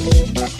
Música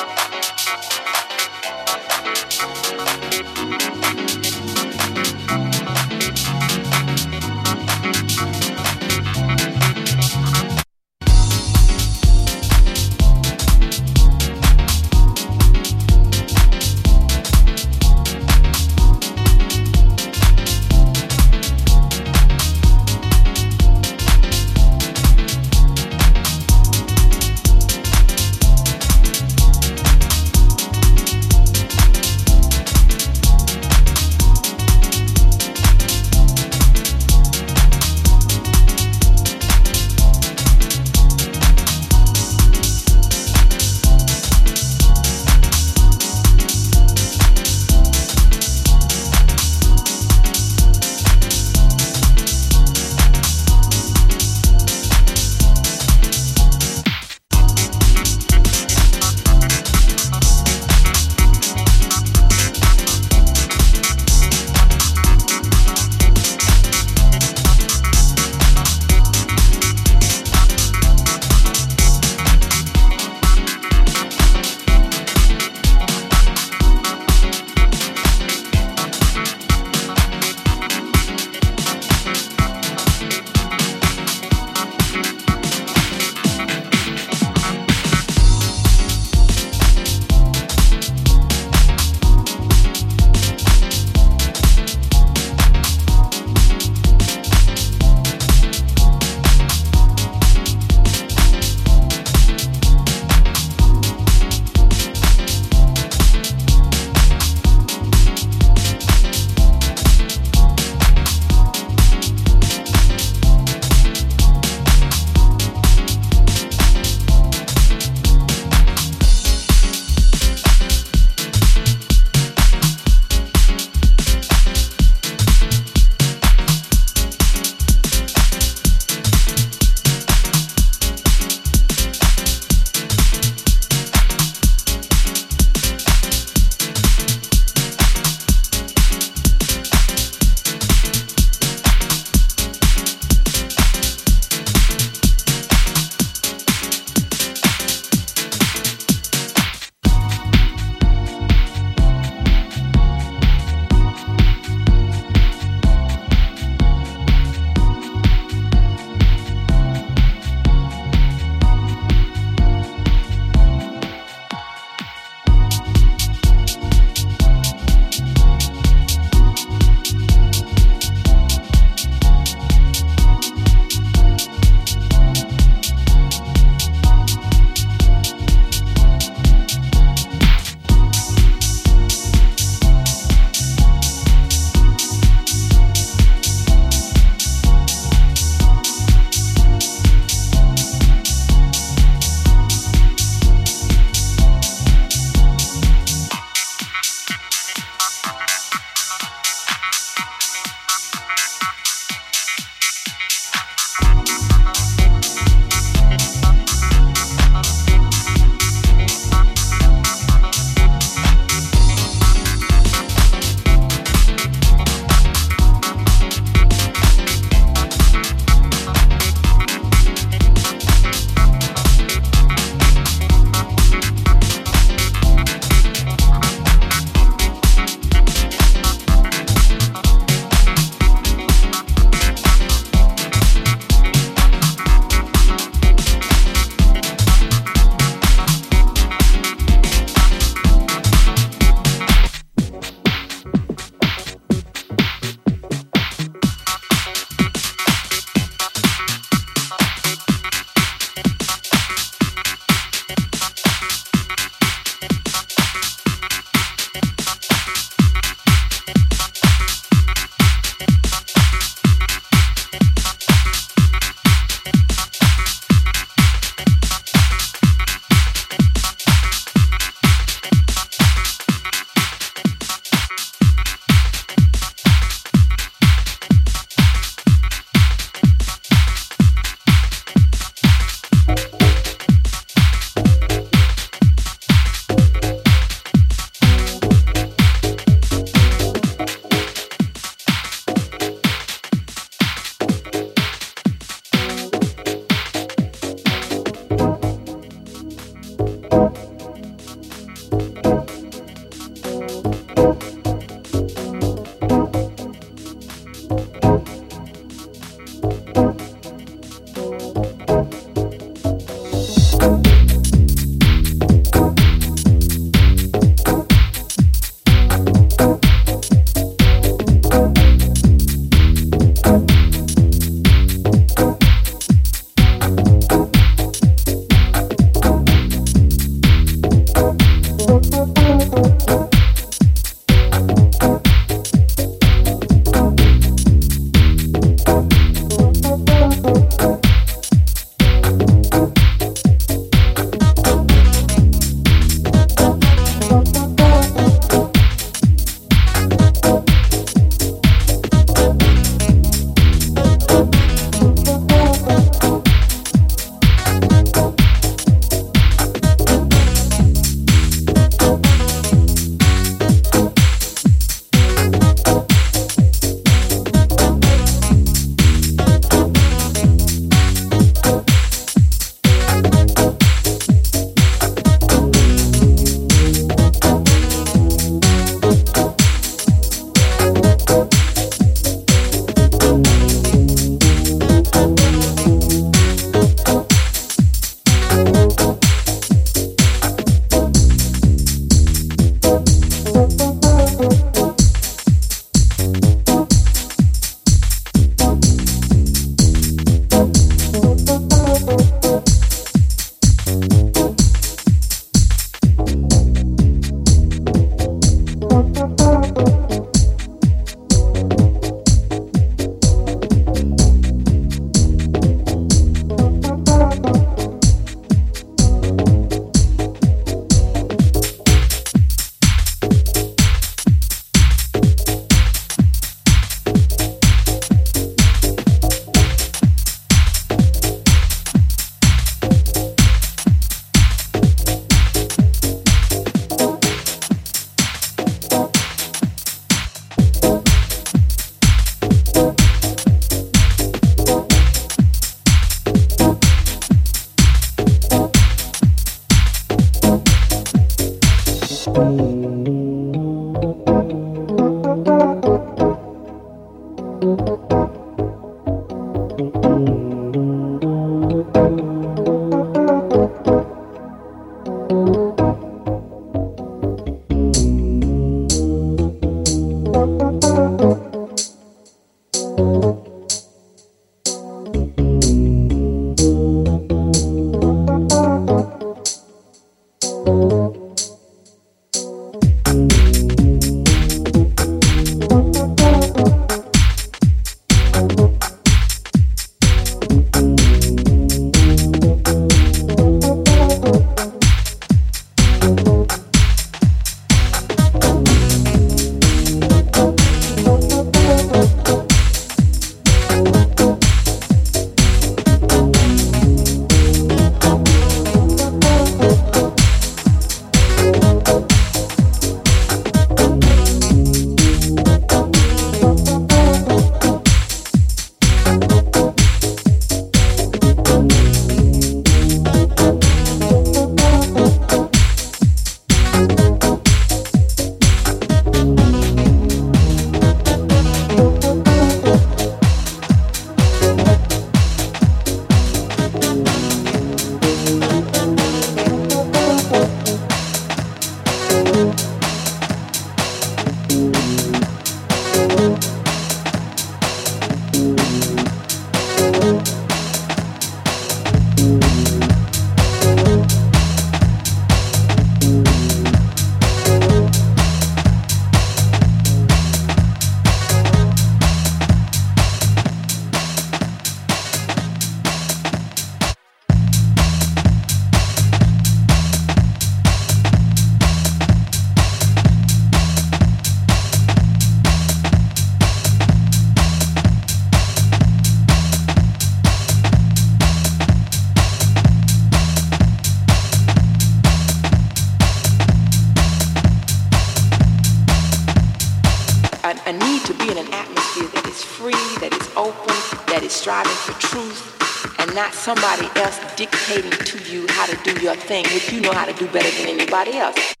somebody else dictating to you how to do your thing, which you know how to do better than anybody else.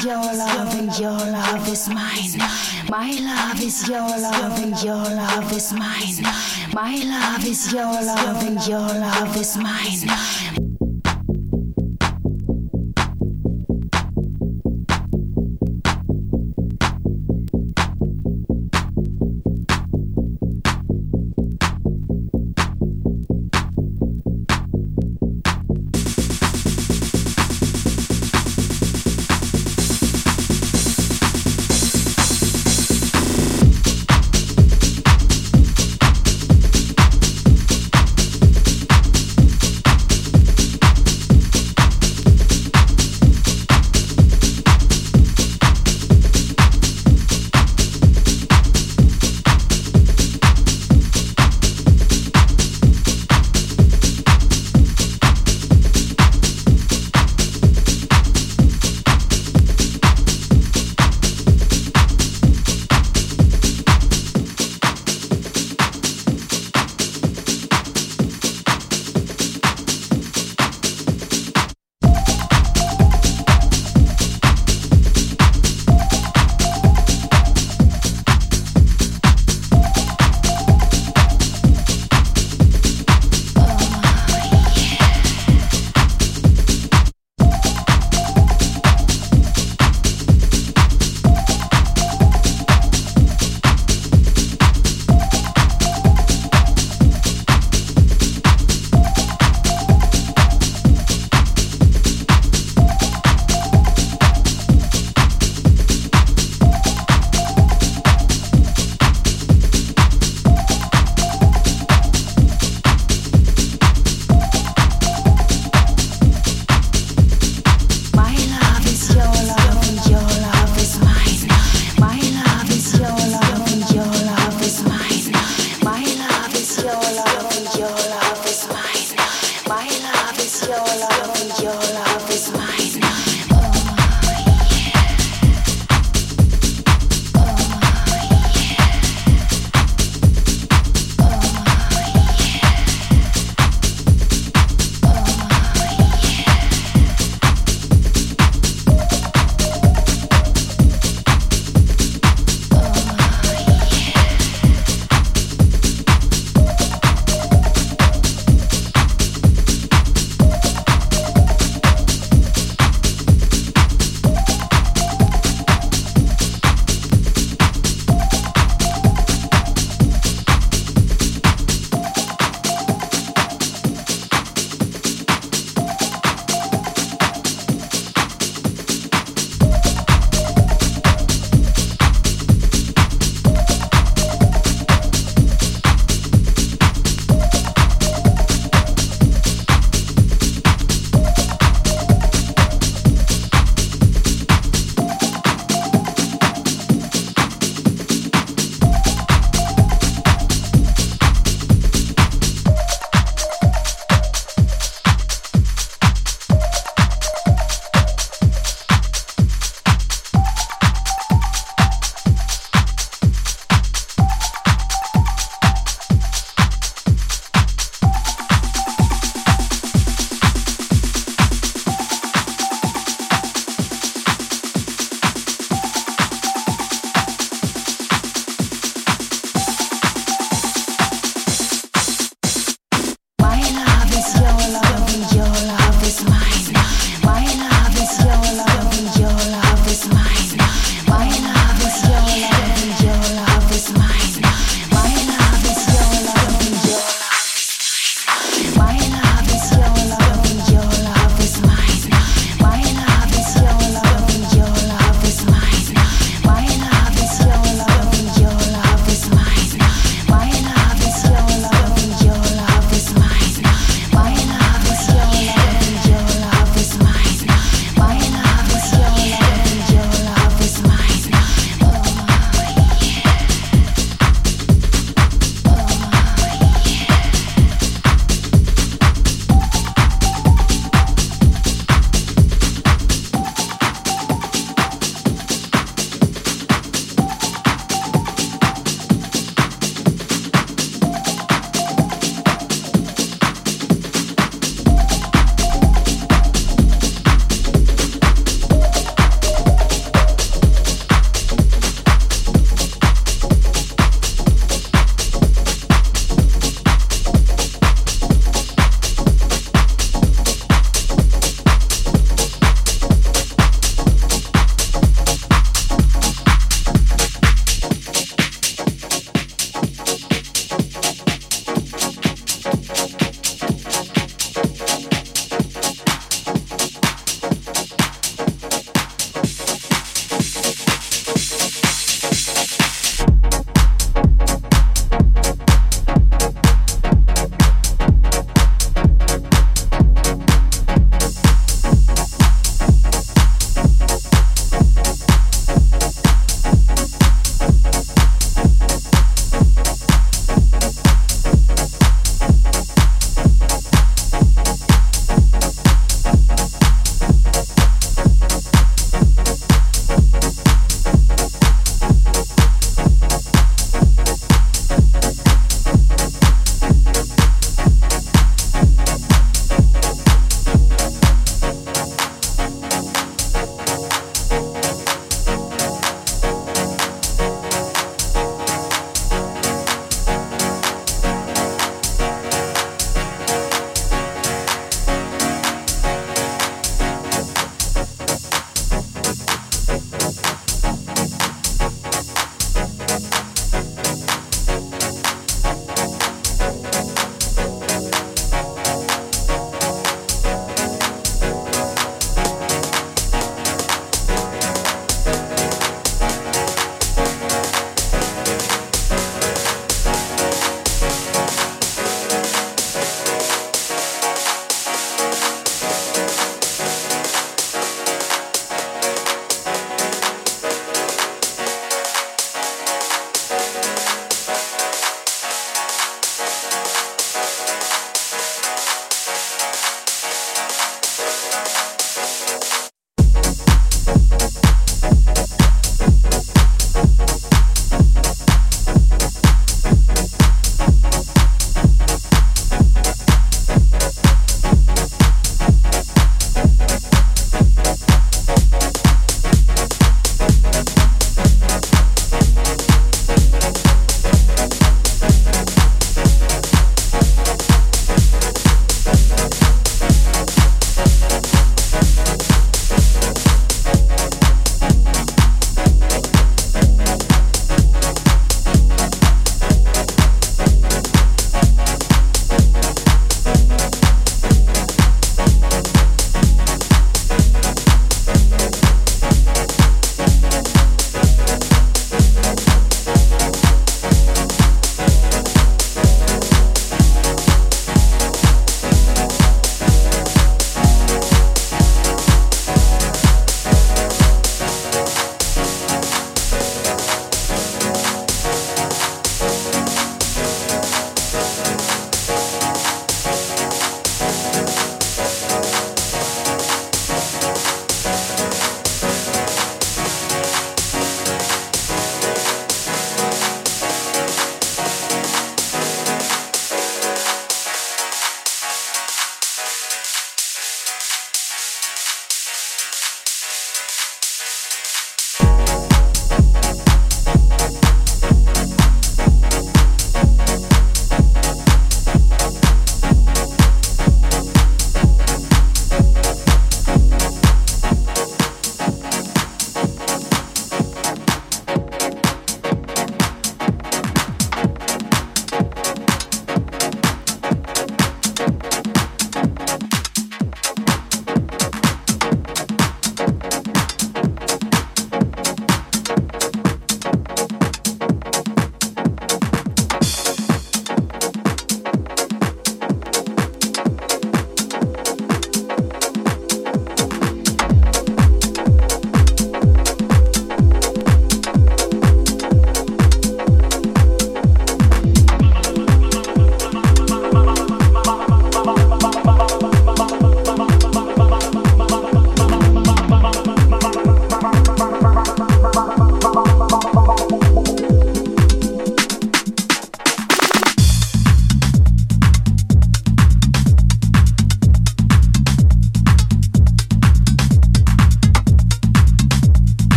Is your love and your love is mine. My love is your love and your love is mine. My love is your love and your love is mine.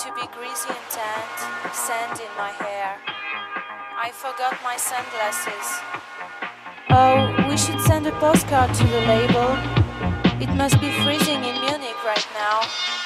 to be greasy and tanned, sand in my hair. I forgot my sunglasses. Oh, we should send a postcard to the label. It must be freezing in Munich right now.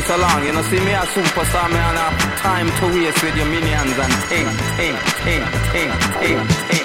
So long. You know, see me a superstar, me and a time to waste with your minions and ting, ting, ting, ting, ting, ting.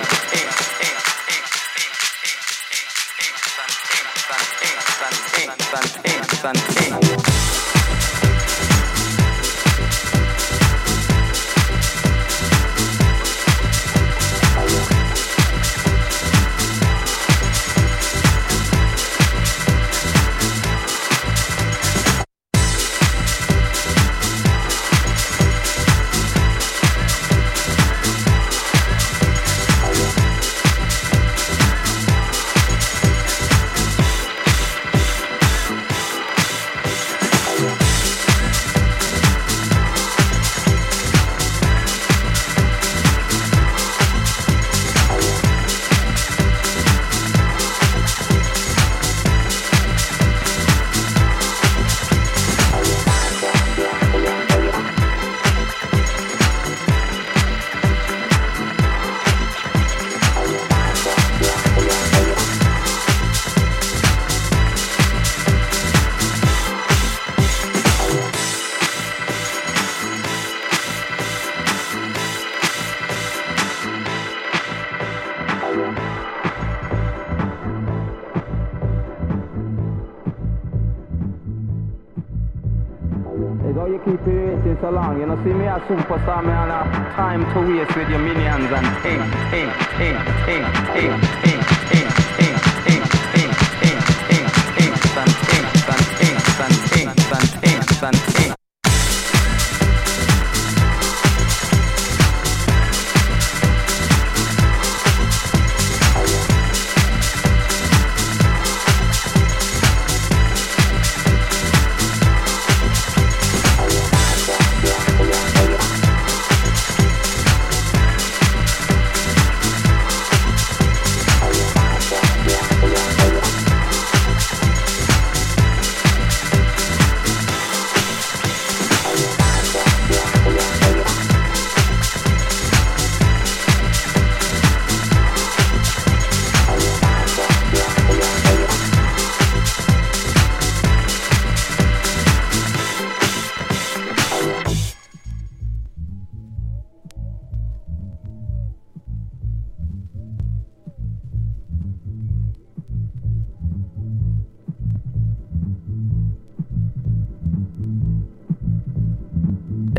See me a superstar, me on a time to waste with your minions and ting, ting, ting, ting, ting, ting,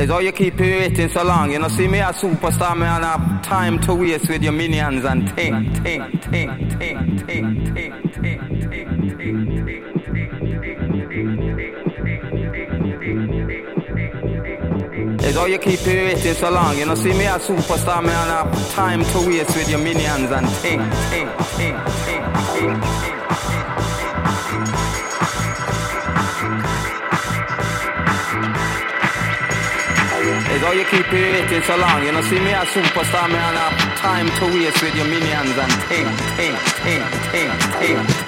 Is how you keep you waiting so long. You know, see me a superstar, me and have time to waste with your minions and ting, ting, ting, ting, ting, ting, ting, ting, ting, Is how you keep you waiting so long. You know, see me a superstar, me and have time to waste with your minions and ting, ting, ting, ting, ting, ting. Jag gick i P1 i Talang see me as superstar med alla time to waste with your minions and ting, ting, ting, ting, ting.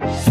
Bye.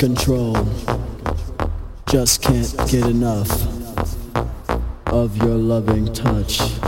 Control. Just can't get enough of your loving touch.